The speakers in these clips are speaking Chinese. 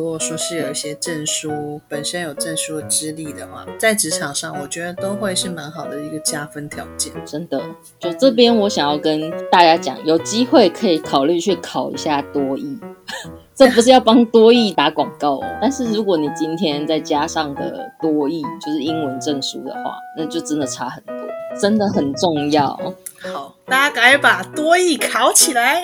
如果说是有一些证书，本身有证书的资历的话，在职场上，我觉得都会是蛮好的一个加分条件。真的，就这边我想要跟大家讲，有机会可以考虑去考一下多艺。这不是要帮多益打广告哦，但是如果你今天再加上的多益就是英文证书的话，那就真的差很多，真的很重要。好，大家赶快把多益考起来。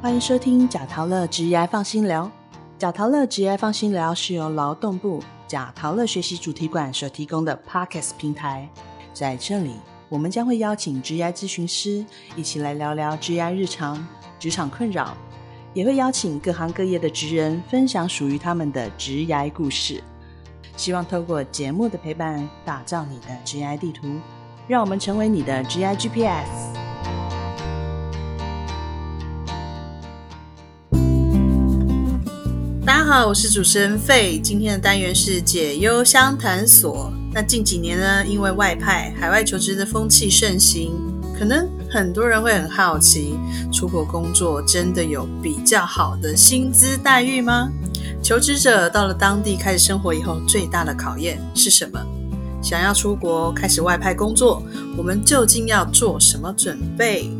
欢迎收听贾陶乐职业放心聊。贾陶乐职业放心聊是由劳动部贾陶乐学习主题馆所提供的 Podcast 平台，在这里我们将会邀请职业咨询师一起来聊聊职业日常。职场困扰，也会邀请各行各业的职人分享属于他们的职涯故事。希望透过节目的陪伴，打造你的职涯地图，让我们成为你的职涯 GPS。好，我是主持人费，今天的单元是解忧相谈所。那近几年呢，因为外派、海外求职的风气盛行，可能。很多人会很好奇，出国工作真的有比较好的薪资待遇吗？求职者到了当地开始生活以后，最大的考验是什么？想要出国开始外派工作，我们究竟要做什么准备？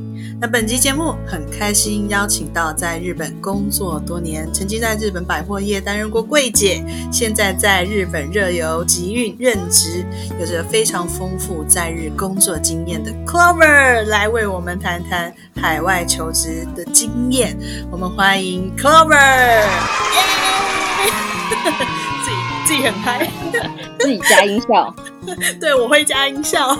那本集节目很开心邀请到在日本工作多年，曾经在日本百货业担任过柜姐，现在在日本热游集运任职，有着非常丰富在日工作经验的 Clover 来为我们谈谈海外求职的经验。我们欢迎 Clover，耶！自己自己很嗨，自己加音效，对我会加音效。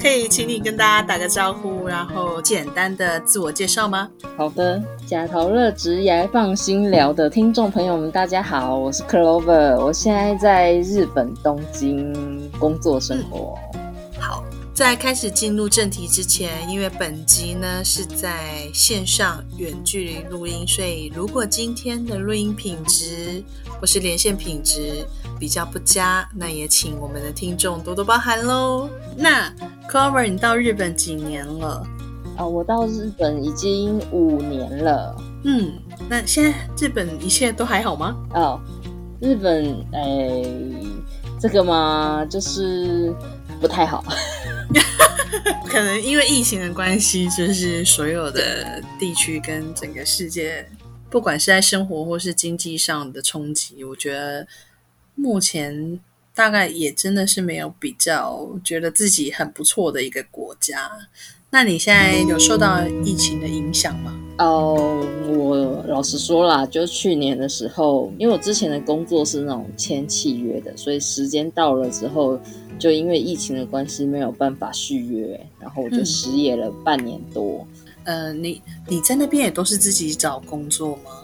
可以请你跟大家打个招呼，然后简单的自我介绍吗？好的，假陶乐直涯放心聊的听众朋友们，大家好，我是 Clover，我现在在日本东京工作生活。好，在开始进入正题之前，因为本集呢是在线上远距离录音，所以如果今天的录音品质或是连线品质比较不佳，那也请我们的听众多多包涵喽。那 Clover，你到日本几年了？啊，我到日本已经五年了。嗯，那现在日本一切都还好吗？哦，日本，哎，这个嘛，就是不太好。可能因为疫情的关系，就是所有的地区跟整个世界，不管是在生活或是经济上的冲击，我觉得目前。大概也真的是没有比较觉得自己很不错的一个国家。那你现在有受到疫情的影响吗？哦，我老实说啦，就去年的时候，因为我之前的工作是那种签契约的，所以时间到了之后，就因为疫情的关系没有办法续约，然后我就失业了半年多。呃，你你在那边也都是自己找工作吗？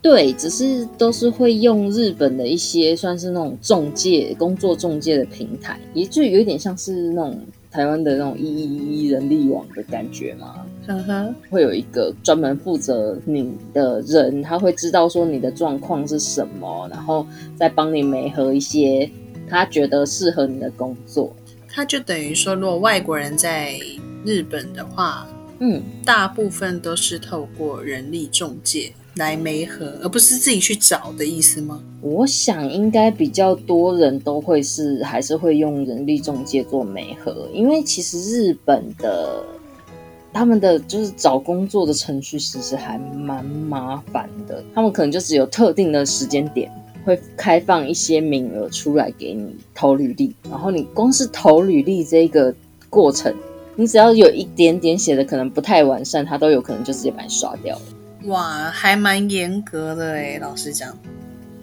对，只是都是会用日本的一些算是那种中介工作中介的平台，也就有点像是那种台湾的那种一一一人力网的感觉嘛。嗯哼，会有一个专门负责你的人，他会知道说你的状况是什么，然后再帮你媒合一些他觉得适合你的工作。他就等于说，如果外国人在日本的话，嗯，大部分都是透过人力中介。来媒合，而不是自己去找的意思吗？我想应该比较多人都会是，还是会用人力中介做媒合，因为其实日本的他们的就是找工作的程序其实还蛮麻烦的，他们可能就只有特定的时间点会开放一些名额出来给你投履历，然后你光是投履历这个过程，你只要有一点点写的可能不太完善，他都有可能就直接把你刷掉了。哇，还蛮严格的哎，老实讲。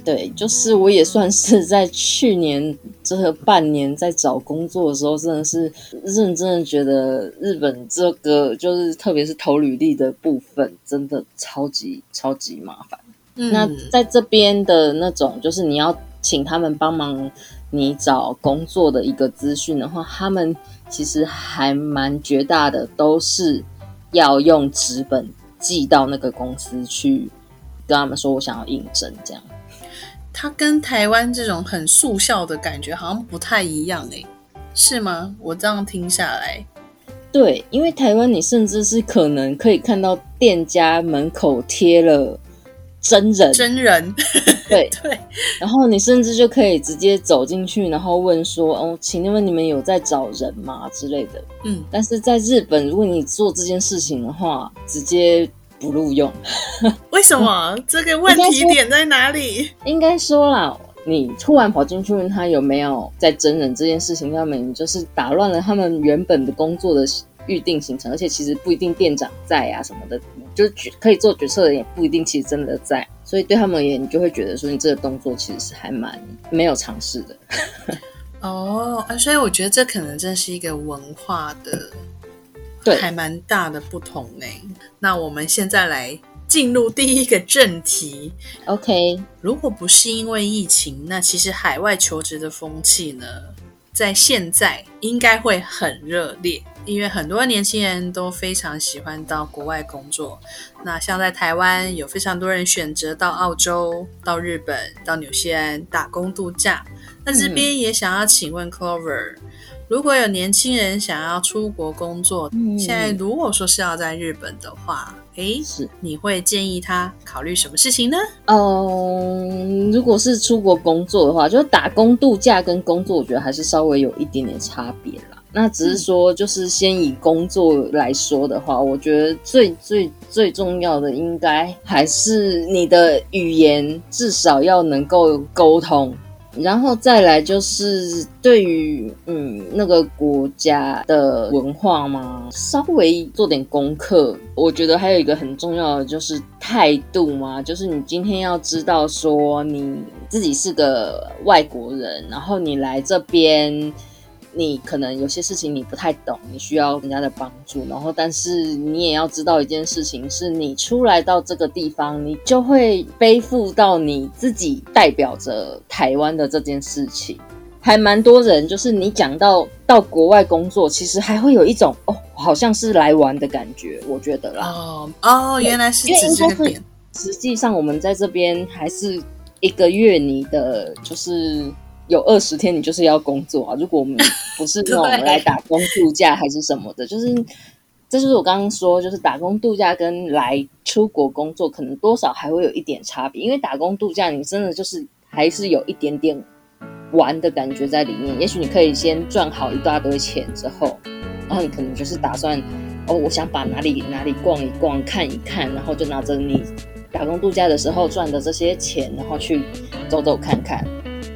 对，就是我也算是在去年这半年在找工作的时候，真的是认真的觉得日本这个就是特别是投履历的部分，真的超级超级麻烦。那在这边的那种，就是你要请他们帮忙你找工作的一个资讯的话，他们其实还蛮绝大的，都是要用纸本。寄到那个公司去，跟他们说我想要应征，这样。它跟台湾这种很速效的感觉好像不太一样诶，是吗？我这样听下来，对，因为台湾你甚至是可能可以看到店家门口贴了真人，真人，对 对，然后你甚至就可以直接走进去，然后问说：“哦，请问你们有在找人吗？”之类的。嗯，但是在日本，如果你做这件事情的话，直接不录用。为什么？这个问题点在哪里？应该说啦，你突然跑进去问他有没有在真人这件事情上面，你就是打乱了他们原本的工作的预定行程，而且其实不一定店长在啊什么的，就是可以做决策的人也不一定其实真的在，所以对他们而言，你就会觉得说你这个动作其实是还蛮没有尝试的。哦，啊，所以我觉得这可能真是一个文化的，对，还蛮大的不同呢。那我们现在来进入第一个正题。OK，如果不是因为疫情，那其实海外求职的风气呢，在现在应该会很热烈，因为很多年轻人都非常喜欢到国外工作。那像在台湾，有非常多人选择到澳洲、到日本、到纽西兰打工度假。那这边也想要请问 Clover，、如果有年轻人想要出国工作，嗯现在如果说是要在日本的话，诶，是你会建议他考虑什么事情呢？嗯，如果是出国工作的话，就是打工度假跟工作，我觉得还是稍微有一点点差别啦。那只是说，就是先以工作来说的话，我觉得最最最重要的应该还是你的语言至少要能够沟通。然后再来就是对于嗯那个国家的文化嘛，稍微做点功课。我觉得还有一个很重要的就是态度嘛，就是你今天要知道说你自己是个外国人，然后你来这边。你可能有些事情你不太懂，你需要人家的帮助，然后但是你也要知道一件事情，是你出来到这个地方，你就会背负到你自己代表着台湾的这件事情。还蛮多人，就是你讲到到国外工作，其实还会有一种哦，好像是来玩的感觉，我觉得啦。哦哦，原来是因为指应该是这个点。实际上我们在这边还是一个月，你的就是有二十天，你就是要工作啊。如果我们不是 那种对来打工度假还是什么的，就是这就是我刚刚说，就是打工度假跟来出国工作，可能多少还会有一点差别。因为打工度假，你真的就是还是有一点点玩的感觉在里面。也许你可以先赚好一大堆钱之后，然后你可能就是打算哦，我想把哪里哪里逛一逛、看一看，然后就拿着你打工度假的时候赚的这些钱，然后去走走看看。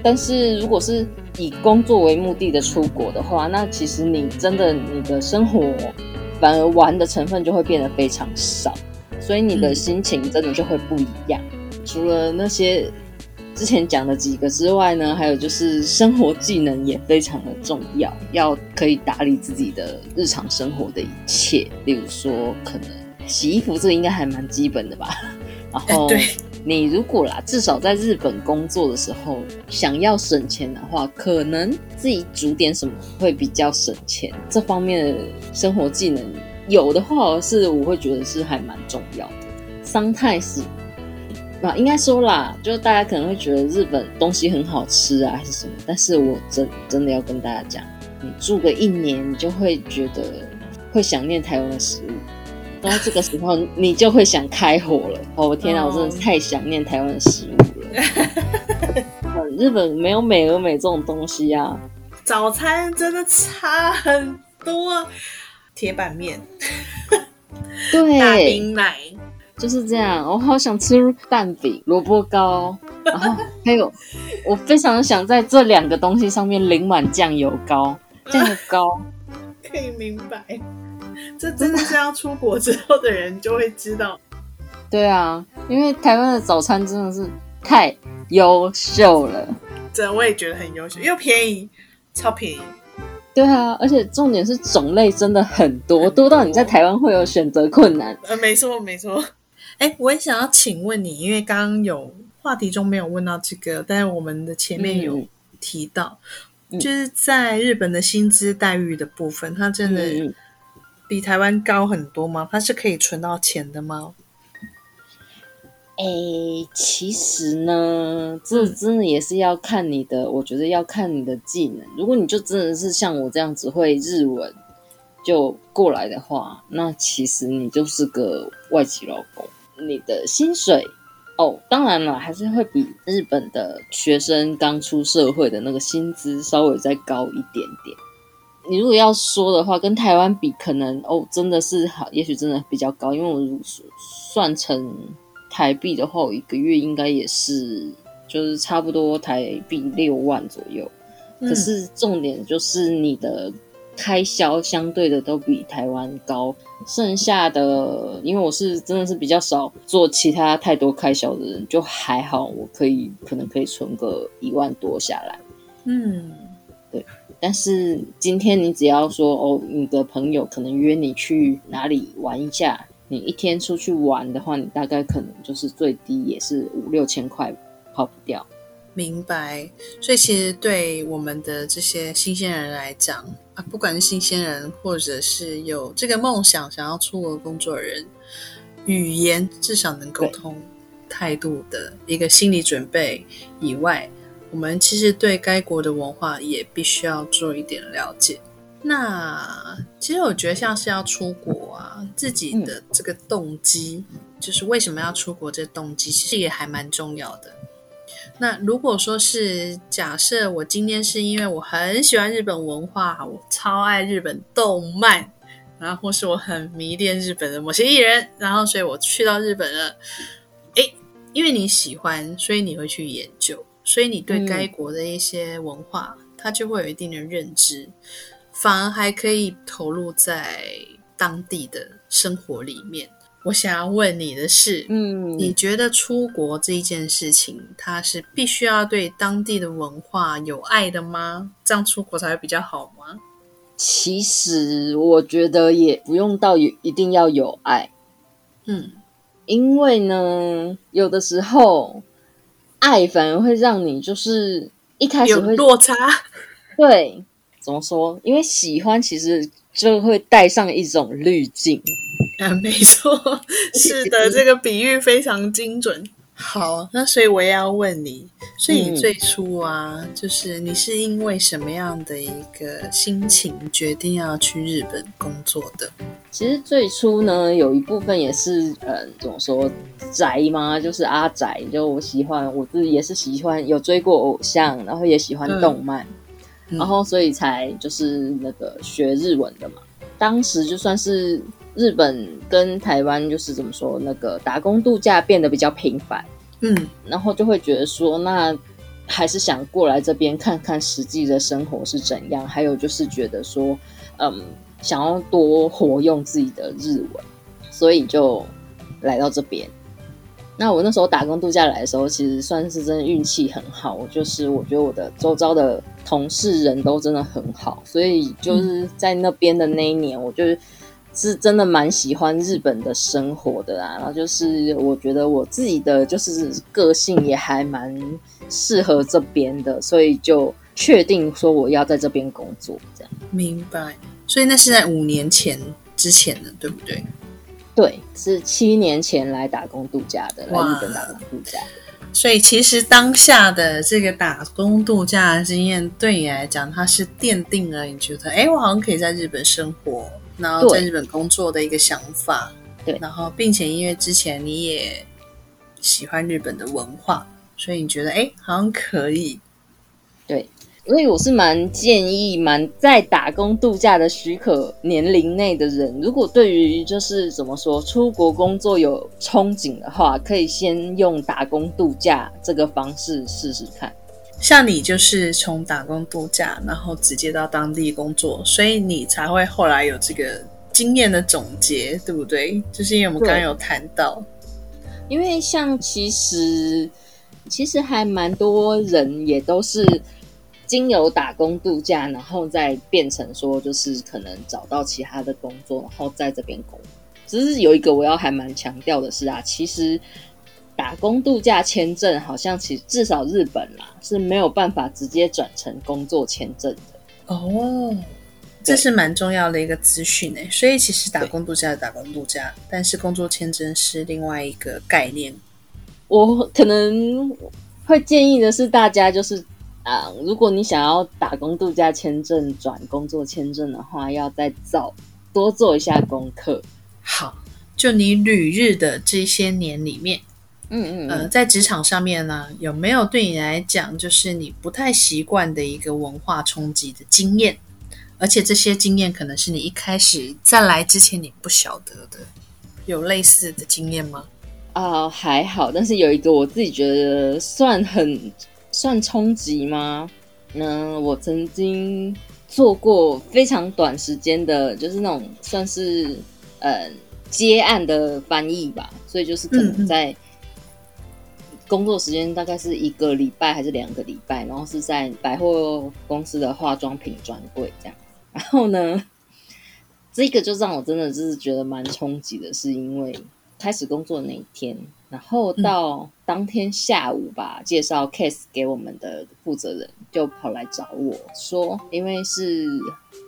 但是如果是以工作为目的的出国的话，那其实你真的你的生活反而玩的成分就会变得非常少，所以你的嗯心情真的就会不一样。除了那些之前讲的几个之外呢，还有就是生活技能也非常的重要，要可以打理自己的日常生活的一切，例如说可能洗衣服，这个应该还蛮基本的吧。然后，你如果啦，至少在日本工作的时候，想要省钱的话，可能自己煮点什么会比较省钱。这方面的生活技能有的话，是我会觉得是还蛮重要的。桑泰是啊，应该说啦，就是大家可能会觉得日本东西很好吃啊，还是什么，但是我真真的要跟大家讲，你住个一年，你就会觉得会想念台湾的食物。然后这个时候你就会想开火了。哦，我天哪，哦我真的是太想念台湾的食物了。嗯日本没有美而美这种东西啊。早餐真的差很多，铁板面、大对，冰奶，就是这样。我好想吃蛋饼、萝卜糕，然后还有我非常想在这两个东西上面淋满酱油膏。酱油膏，可以明白。这真的是要出国之后的人就会知道。对啊，因为台湾的早餐真的是太优秀了。这我也觉得很优秀，又便宜，超便宜。对啊，而且重点是种类真的很多，多到你在台湾会有选择困难。呃，没错没错。哎，我也想要请问你，因为刚刚有话题中没有问到这个，但是我们的前面有嗯提到，嗯就是在日本的薪资待遇的部分，它真的嗯比台湾高很多吗？它是可以存到钱的吗？诶，其实呢，这真的也是要看你的，我觉得要看你的技能。如果你就真的是像我这样只会日文，就过来的话，那其实你就是个外籍劳工，你的薪水哦，当然了，还是会比日本的学生刚出社会的那个薪资稍微再高一点点。你如果要说的话，跟台湾比，可能哦，真的是好，也许真的比较高，因为我如算成台币的话，我一个月应该也是就是差不多台币六万左右。可是重点就是你的开销相对的都比台湾高，剩下的因为我是真的是比较少做其他太多开销的人，就还好，我可以可能可以存个一万多下来。嗯，对。但是今天你只要说哦，你的朋友可能约你去哪里玩一下，你一天出去玩的话，你大概可能就是最低也是五六千块跑不掉。明白，所以其实对我们的这些新鲜人来讲啊，不管是新鲜人，或者是有这个梦想想要出国工作的人，语言至少能沟通，态度的一个心理准备以外，我们其实对该国的文化也必须要做一点了解。那其实我觉得像是要出国啊，自己的这个动机，就是为什么要出国，这动机其实也还蛮重要的。那如果说是假设我今天是因为我很喜欢日本文化，我超爱日本动漫，然后或是我很迷恋日本的某些艺人，然后所以我去到日本了。诶，因为你喜欢，所以你会去研究，所以你对该国的一些文化，它就会有一定的认知，反而还可以投入在当地的生活里面。我想要问你的是，嗯，你觉得出国这一件事情，它是必须要对当地的文化有爱的吗？这样出国才会比较好吗？其实我觉得也不用到有一定要有爱，嗯，因为呢，有的时候爱反而会让你就是一开始会落差。对，怎么说？因为喜欢其实就会带上一种滤镜。啊，没错，是的，这个比喻非常精准。好，那所以我也要问你，所以你最初啊，就是你是因为什么样的一个心情决定要去日本工作的？其实最初呢，有一部分也是，嗯，怎么说宅嘛？就是阿宅，就我喜欢，我自己也是喜欢，有追过偶像，然后也喜欢动漫，然后所以才就是那个学日文的嘛。当时就算是。日本跟台湾就是怎么说，那个打工度假变得比较频繁，嗯，然后就会觉得说，那还是想过来这边看看实际的生活是怎样。还有就是觉得说，嗯，想要多活用自己的日文，所以就来到这边。那我那时候打工度假来的时候，其实算是真的运气很好。我就是我觉得我的周遭的同事人都真的很好，所以就是在那边的那一年，我就。是真的蛮喜欢日本的生活的啦，然后就是我觉得我自己的就是个性也还蛮适合这边的，所以就确定说我要在这边工作，这样。明白。所以那是在五年前之前的，对不对？对，是七年前来打工度假的，来日本打工度假。所以其实当下的这个打工度假的经验，对你来讲，它是奠定了你觉得，哎，我好像可以在日本生活。然后在日本工作的一个想法，对，然后并且因为之前你也喜欢日本的文化，所以你觉得哎，好像可以，对，所以我是蛮建议，蛮在打工度假的许可年龄内的人，如果对于就是怎么说出国工作有憧憬的话，可以先用打工度假这个方式试试看。像你就是从打工度假，然后直接到当地工作，所以你才会后来有这个经验的总结，对不对？就是因为我们刚刚有谈到，因为像其实其实还蛮多人也都是经由打工度假，然后再变成说就是可能找到其他的工作，然后在这边工。只是有一个我要还蛮强调的是啊，其实。打工度假签证好像其实至少日本啦是没有办法直接转成工作签证的哦，这是蛮重要的一个资讯诶。所以其实打工度假是打工度假，但是工作签证是另外一个概念。我可能会建议的是大家就是啊，如果你想要打工度假签证转工作签证的话，要再早多做一下功课。好，就你旅日的这些年里面，嗯嗯呃，在职场上面呢，有没有对你来讲，就是你不太习惯的一个文化冲击的经验？而且这些经验可能是你一开始在来之前你不晓得的，有类似的经验吗？啊、还好，但是有一个我自己觉得算很算冲击吗？嗯我曾经做过非常短时间的，就是那种算是呃接案的翻译吧，所以就是可嗯嗯能在工作时间大概是一个礼拜还是两个礼拜，然后是在百货公司的化妆品专柜这样。然后呢，这个就让我真的就是觉得蛮冲击的，是因为开始工作那一天，然后到当天下午吧，介绍 case 给我们的负责人就跑来找我说，因为是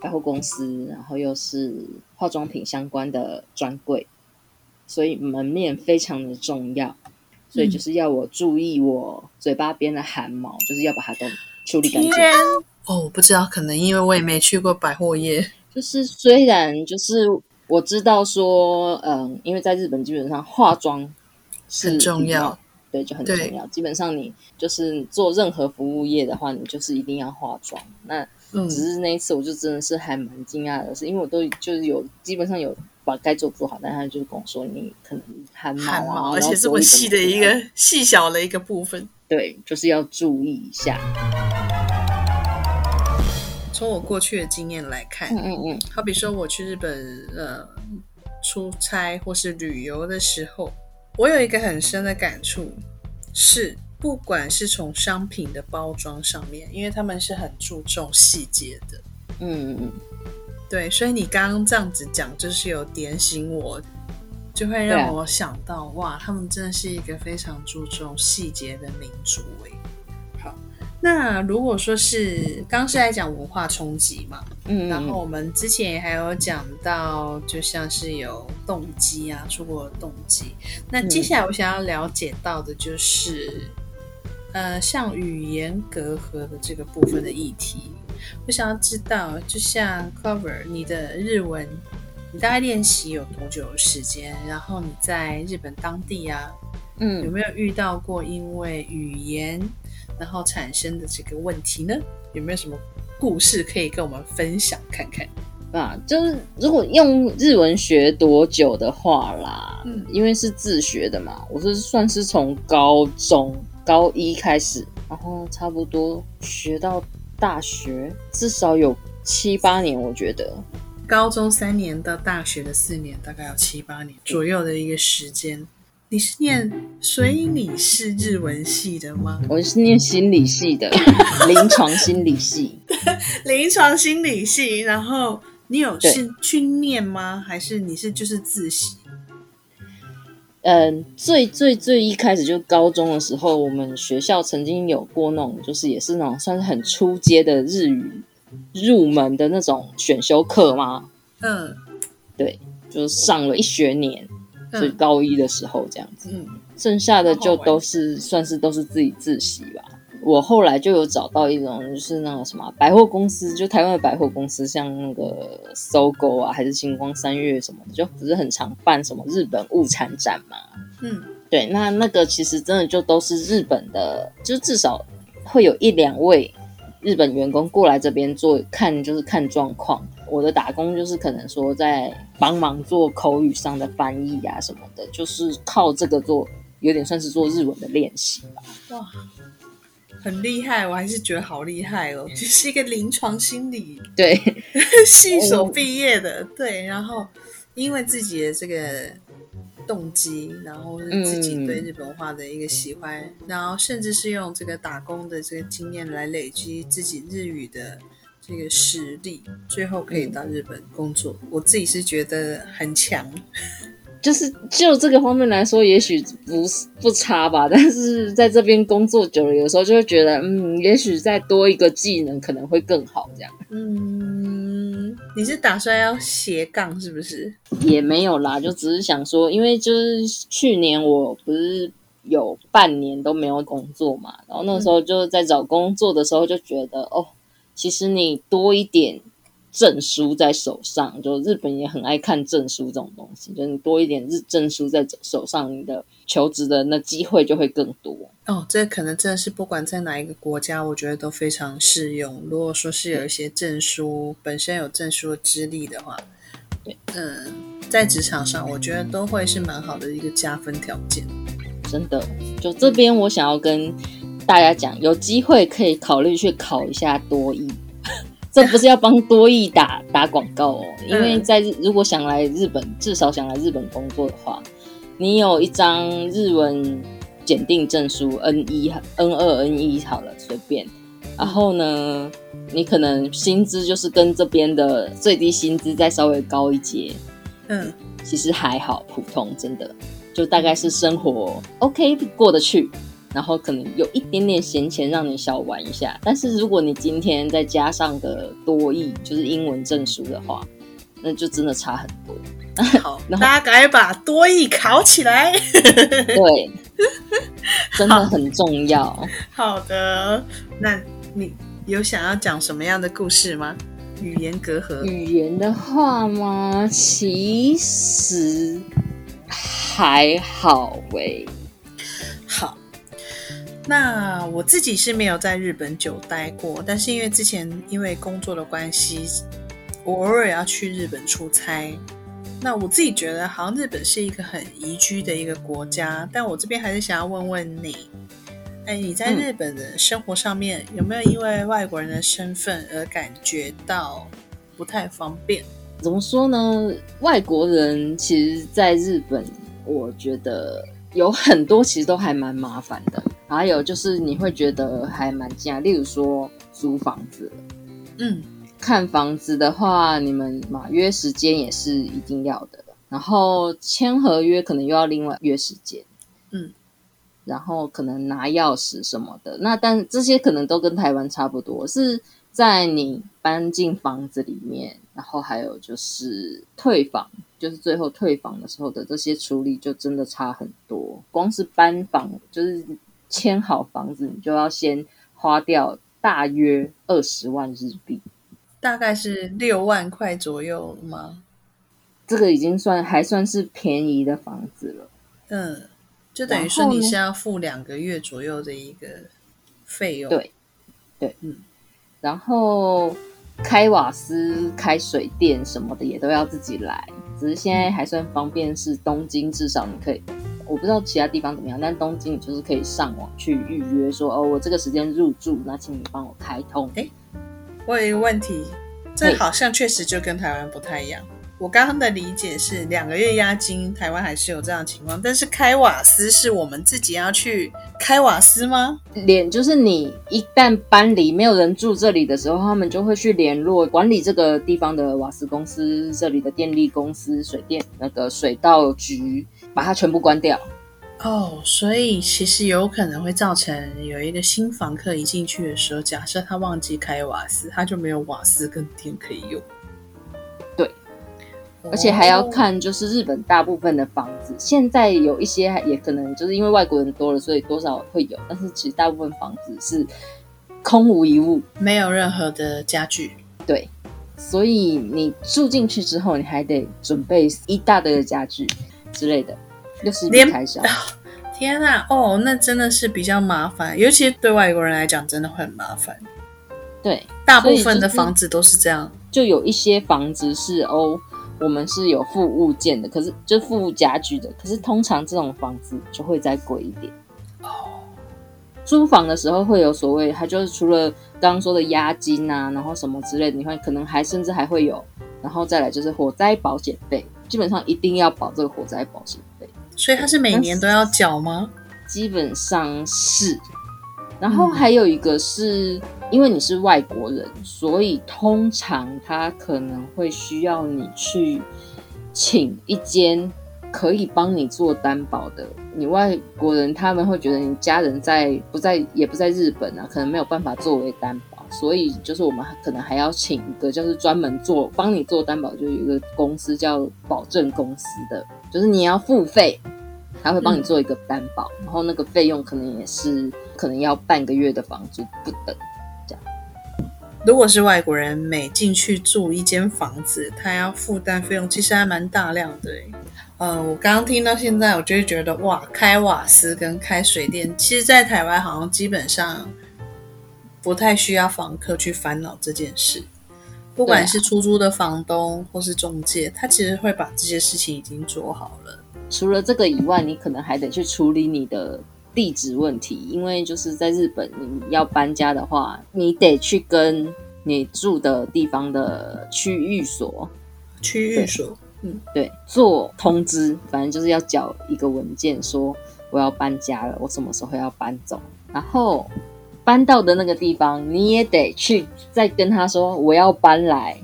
百货公司，然后又是化妆品相关的专柜，所以门面非常的重要，所以就是要我注意我嘴巴边的汗毛，就是要把它都处理干净。哦，我不知道，可能因为我也没去过百货业。就是虽然就是我知道说，嗯，因为在日本基本上化妆是很重要，对，就很重要。基本上你就是做任何服务业的话，你就是一定要化妆。那嗯只是那一次，我就真的是还蛮惊讶的是，因为我都就是有基本上有把该做做好，但他就跟我说你可能汗毛啊，汗毛，而且这么多细的一个细小的一个部分。对，就是要注意一下。从我过去的经验来看，嗯嗯嗯好比说我去日本呃出差或是旅游的时候，我有一个很深的感触，是不管是从商品的包装上面，因为他们是很注重细节的，嗯嗯对，所以你刚刚这样子讲，就是有点醒我，就会让我想到，哇，他们真的是一个非常注重细节的民族诶。好，那如果说是刚刚是在讲文化冲击嘛，嗯，然后我们之前也还有讲到，就像是有动机啊，出国的动机。那接下来我想要了解到的就是，呃，像语言隔阂的这个部分的议题。我想要知道，就像 Cover 你的日文，你大概练习有多久的时间？然后你在日本当地啊，嗯有嗯没有遇到过因为语言然后产生的这个问题呢？有没有什么故事可以跟我们分享看看？啊，就是如果用日文学多久的话啦，嗯因为是自学的嘛，我是算是从高中高一开始，然后差不多学到大学，至少有七八年，我觉得。高中三年到大学的四年，大概有七八年左右的一个时间。你是念，所以你是日文系的吗？我是念心理系的，临床心理系。临床心理系，然后你有对是去念吗？还是你是就是自习？嗯，最最最一开始就高中的时候，我们学校曾经有过那种，就是也是那种算是很初阶的日语入门的那种选修课吗。嗯对，就是上了一学年，所以嗯高一的时候这样子，嗯剩下的就都是算是都是自己自习吧。我后来就有找到一种，就是那个什么百货公司，就台湾的百货公司，像那个搜狗啊，还是星光三月什么的，就不是很常办什么日本物产展嘛。嗯对，那那个其实真的就都是日本的，就至少会有一两位日本员工过来这边做看，就是看状况。我的打工就是可能说在帮忙做口语上的翻译啊什么的，就是靠这个做，有点算是做日文的练习吧。哇，很厉害，我还是觉得好厉害哦，就是一个临床心理对，系所毕业的，对，然后因为自己的这个动机，然后自己对日本文化的一个喜欢，然后甚至是用这个打工的这个经验来累积自己日语的这个实力，最后可以到日本工作，我自己是觉得很强。就是就这个方面来说，也许不是不差吧，但是在这边工作久了，有时候就会觉得，嗯，也许再多一个技能可能会更好，这样。嗯，你是打算要斜杠是不是？也没有啦，就只是想说，因为就是去年我不是有半年都没有工作嘛，然后那时候就在找工作的时候就觉得，哦，其实你多一点证书在手上，就日本也很爱看证书这种东西，就你多一点日证书在手上，你的求职的那机会就会更多。哦，这可能真的是不管在哪一个国家，我觉得都非常适用。如果说是有一些证书，本身有证书的资历的话，对，嗯，在职场上，我觉得都会是蛮好的一个加分条件。真的，就这边我想要跟大家讲，有机会可以考虑去考一下多艺。这不是要帮多益打打广告哦，因为在如果想来日本，至少想来日本工作的话，你有一张日文检定证书 N 一、N 二、N 一好了，随便。然后呢，你可能薪资就是跟这边的最低薪资再稍微高一阶，嗯，其实还好，普通，真的就大概是生活 OK 过得去。然后可能有一点点闲钱让你小玩一下，但是如果你今天再加上个多译，就是英文证书的话，那就真的差很多。好，大家赶快把多译考起来。对，真的很重要。好的，那你有想要讲什么样的故事吗？语言隔阂？语言的话吗？其实还好喂。好。那我自己是没有在日本久待过，但是因为之前因为工作的关系，我偶尔要去日本出差。那我自己觉得，好像日本是一个很宜居的一个国家。但我这边还是想要问问你，哎，你在日本的生活上面有没有因为外国人的身份而感觉到不太方便？怎么说呢？外国人其实在日本，我觉得有很多其实都还蛮麻烦的。还有就是你会觉得还蛮惊讶，例如说租房子，嗯，看房子的话，你们嘛约时间也是一定要的，然后签合约可能又要另外约时间，嗯，然后可能拿钥匙什么的，那但这些可能都跟台湾差不多，是在你搬进房子里面，然后还有就是退房，就是最后退房的时候的这些处理就真的差很多，光是搬房就是。签好房子，你就要先花掉大约二十万日币，大概是六万块左右吗？这个已经算还算是便宜的房子了。嗯，就等于说你是要付两个月左右的一个费用。对，对，嗯。然后开瓦斯、开水电什么的也都要自己来，只是现在还算方便，是东京至少你可以。我不知道其他地方怎么样，但东京你就是可以上网去预约，说哦，我这个时间入住，那请你帮我开通。哎，我有一个问题，这好像确实就跟台湾不太一样。我刚刚的理解是两个月押金，台湾还是有这样的情况，但是开瓦斯是我们自己要去开瓦斯吗？连就是你一旦搬离没有人住这里的时候，他们就会去联络管理这个地方的瓦斯公司、这里的电力公司、水电那个水道局。把它全部关掉哦，所以其实有可能会造成有一个新房客一进去的时候，假设他忘记开瓦斯，他就没有瓦斯跟电可以用。对，而且还要看，就是日本大部分的房子，现在有一些也可能就是因为外国人多了，所以多少会有，但是其实大部分房子是空无一物，没有任何的家具。对，所以你住进去之后，你还得准备一大堆的家具。之类的，又是一笔开销。天啊，哦，那真的是比较麻烦，尤其对外国人来讲，真的会很麻烦。对，大部分的房子都是这样。就有一些房子是哦，我们是有附物件的，可是就附家具的，可是通常这种房子就会再贵一点。哦，租房的时候会有所谓，它就是除了刚刚说的押金啊，然后什么之类的，你会可能还甚至还会有，然后再来就是火灾保险费。基本上一定要保这个火灾保险费，所以它是每年都要缴吗？基本上是。然后还有一个是因为你是外国人，所以通常他可能会需要你去请一间可以帮你做担保的。你外国人他们会觉得你家人在不在也不在日本啊，可能没有办法作为担保。所以就是我们可能还要请一个，就是专门做帮你做担保，就有一个公司叫保证公司的，就是你要付费，他会帮你做一个担保，然后那个费用可能也是可能要半个月的房租不等，如果是外国人，每进去住一间房子，他要负担费用，其实还蛮大量的。呃，我刚刚听到现在，我就会觉得哇，开瓦斯跟开水电，其实，在台湾好像基本上不太需要房客去烦恼这件事。不管是出租的房东或是中介，他其实会把这些事情已经做好了。除了这个以外，你可能还得去处理你的地址问题，因为就是在日本，你要搬家的话，你得去跟你住的地方的区域所，区域所，嗯，对，做通知，反正就是要缴一个文件，说我要搬家了，我什么时候要搬走，然后。搬到的那个地方，你也得去再跟他说我要搬来，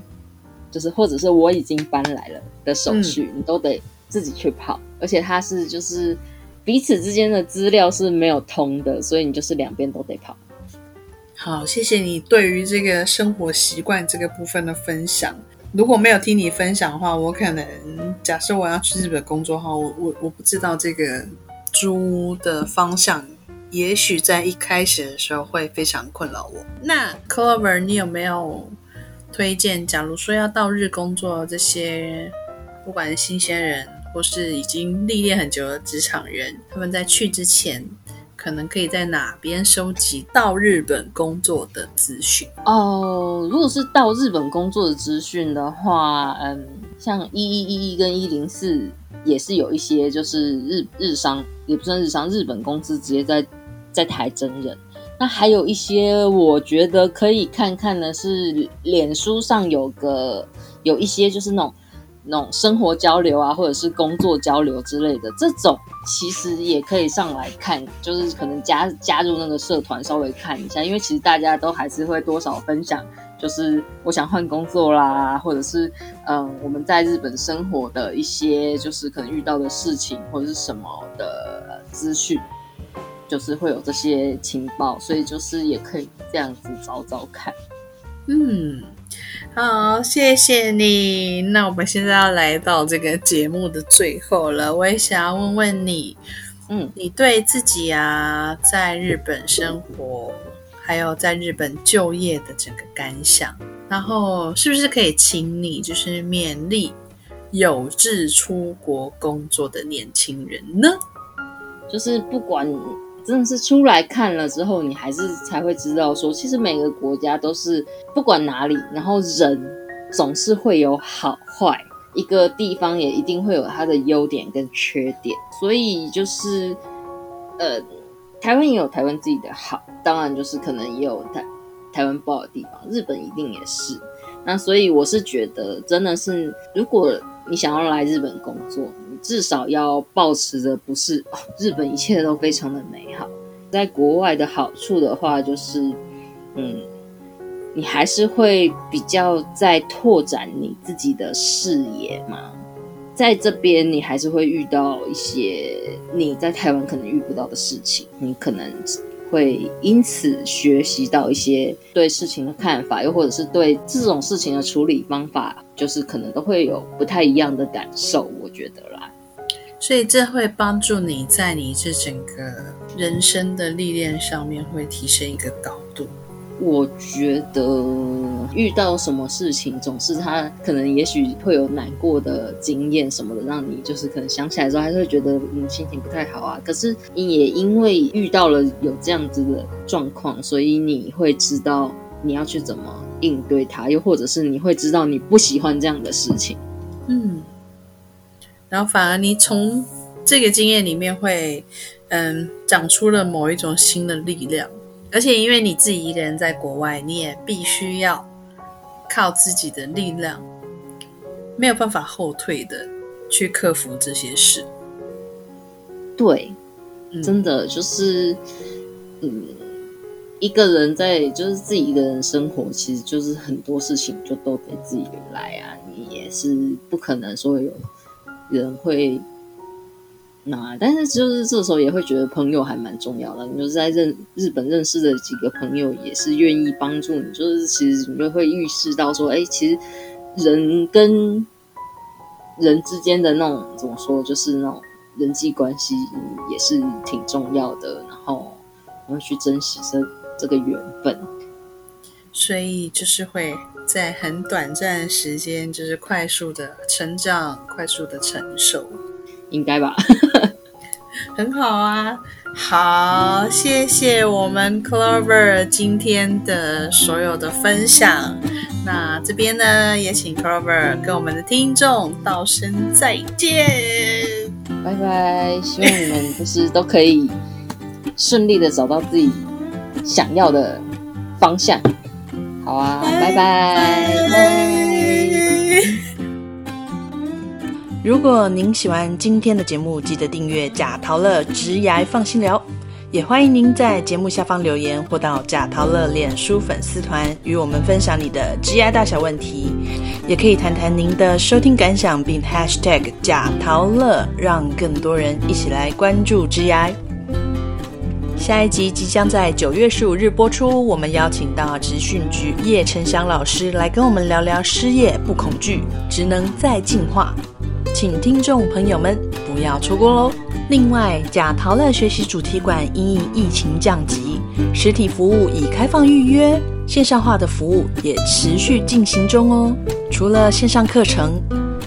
就是或者是我已经搬来了的手续，你都得自己去跑。而且他是就是彼此之间的资料是没有通的，所以你就是两边都得跑。好，谢谢你对于这个生活习惯这个部分的分享。如果没有听你分享的话，我可能假设我要去日本工作哈，我我我不知道这个租的方向。也许在一开始的时候会非常困扰我。那 Clover，你有没有推荐？假如说要到日工作，这些不管是新鲜人或是已经历练很久的职场人，他们在去之前，可能可以在哪边收集到日本工作的资讯？哦，如果是到日本工作的资讯的话，嗯，像一一一一跟一零四也是有一些，就是日日商也不算日商，日本公司直接在。在台真人，那还有一些我觉得可以看看的是，脸书上有个有一些就是那种那种生活交流啊，或者是工作交流之类的，这种其实也可以上来看，就是可能加加入那个社团稍微看一下，因为其实大家都还是会多少分享，就是我想换工作啦，或者是嗯我们在日本生活的一些就是可能遇到的事情或者是什么的资讯。就是会有这些情报，所以就是也可以这样子找找看。嗯，好，谢谢你。那我们现在要来到这个节目的最后了，我也想要问问你，嗯，你对自己啊在日本生活，还有在日本就业的整个感想，然后是不是可以请你就是勉励有志出国工作的年轻人呢？就是不管。真的是出来看了之后，你还是才会知道说，其实每个国家都是不管哪里，然后人总是会有好坏，一个地方也一定会有它的优点跟缺点。所以就是，呃，台湾也有台湾自己的好，当然就是可能也有台台湾不好的地方，日本一定也是。那所以我是觉得，真的是如果你想要来日本工作。你至少要保持的不是日本一切都非常的美好，在国外的好处的话，就是嗯，你还是会比较在拓展你自己的视野嘛。在这边，你还是会遇到一些你在台湾可能遇不到的事情，你可能会因此学习到一些对事情的看法，又或者是对这种事情的处理方法，就是可能都会有不太一样的感受。我觉得啦。所以这会帮助你在你这整个人生的历练上面会提升一个高度。我觉得遇到什么事情，总是他可能也许会有难过的经验什么的，让你就是可能想起来之后还是会觉得嗯心情不太好啊。可是也因为遇到了有这样子的状况，所以你会知道你要去怎么应对它，又或者是你会知道你不喜欢这样的事情。嗯。然后反而你从这个经验里面会，嗯，长出了某一种新的力量，而且因为你自己一个人在国外，你也必须要靠自己的力量，没有办法后退的去克服这些事。对，真的就是，嗯，一个人在就是自己一个人生活，其实就是很多事情就都得自己来啊，你也是不可能说有。人会那，但是就是这时候也会觉得朋友还蛮重要的。你就是在认日本认识的几个朋友，也是愿意帮助你。就是其实你就会预示到说，哎，其实人跟人之间的那种怎么说，就是那种人际关系也是挺重要的。然后我会去珍惜这这个缘分。所以就是会在很短暂的时间，就是快速的成长，快速的成熟，应该吧？很好啊。好，谢谢我们 Clover 今天的所有的分享。那这边呢，也请 Clover 跟我们的听众道声再见，拜拜。希望你们就是都可以顺利的找到自己想要的方向。好啊，拜拜。如果您喜欢今天的节目，记得订阅贾陶乐直牙放心聊，也欢迎您在节目下方留言或到贾陶乐脸书粉丝团与我们分享你的直牙大小问题，也可以谈谈您的收听感想，并 #hashtag 贾陶乐，让更多人一起来关注直牙。下一集即将在九月十五日播出，我们邀请到职训局叶成祥老师来跟我们聊聊失业不恐惧，职能再进化。请听众朋友们不要错过喽！另外，假陶乐学习主题馆因应疫情降级，实体服务已开放预约，线上化的服务也持续进行中哦。除了线上课程、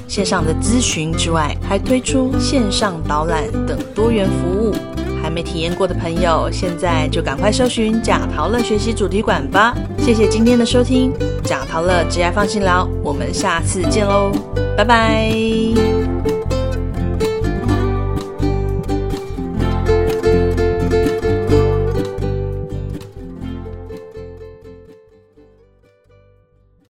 线上的咨询之外，还推出线上导览等多元服务。还没体验过的朋友，现在就赶快搜寻假陶乐学习主题馆吧！谢谢今天的收听，假陶乐只要放心聊，我们下次见喽，拜拜。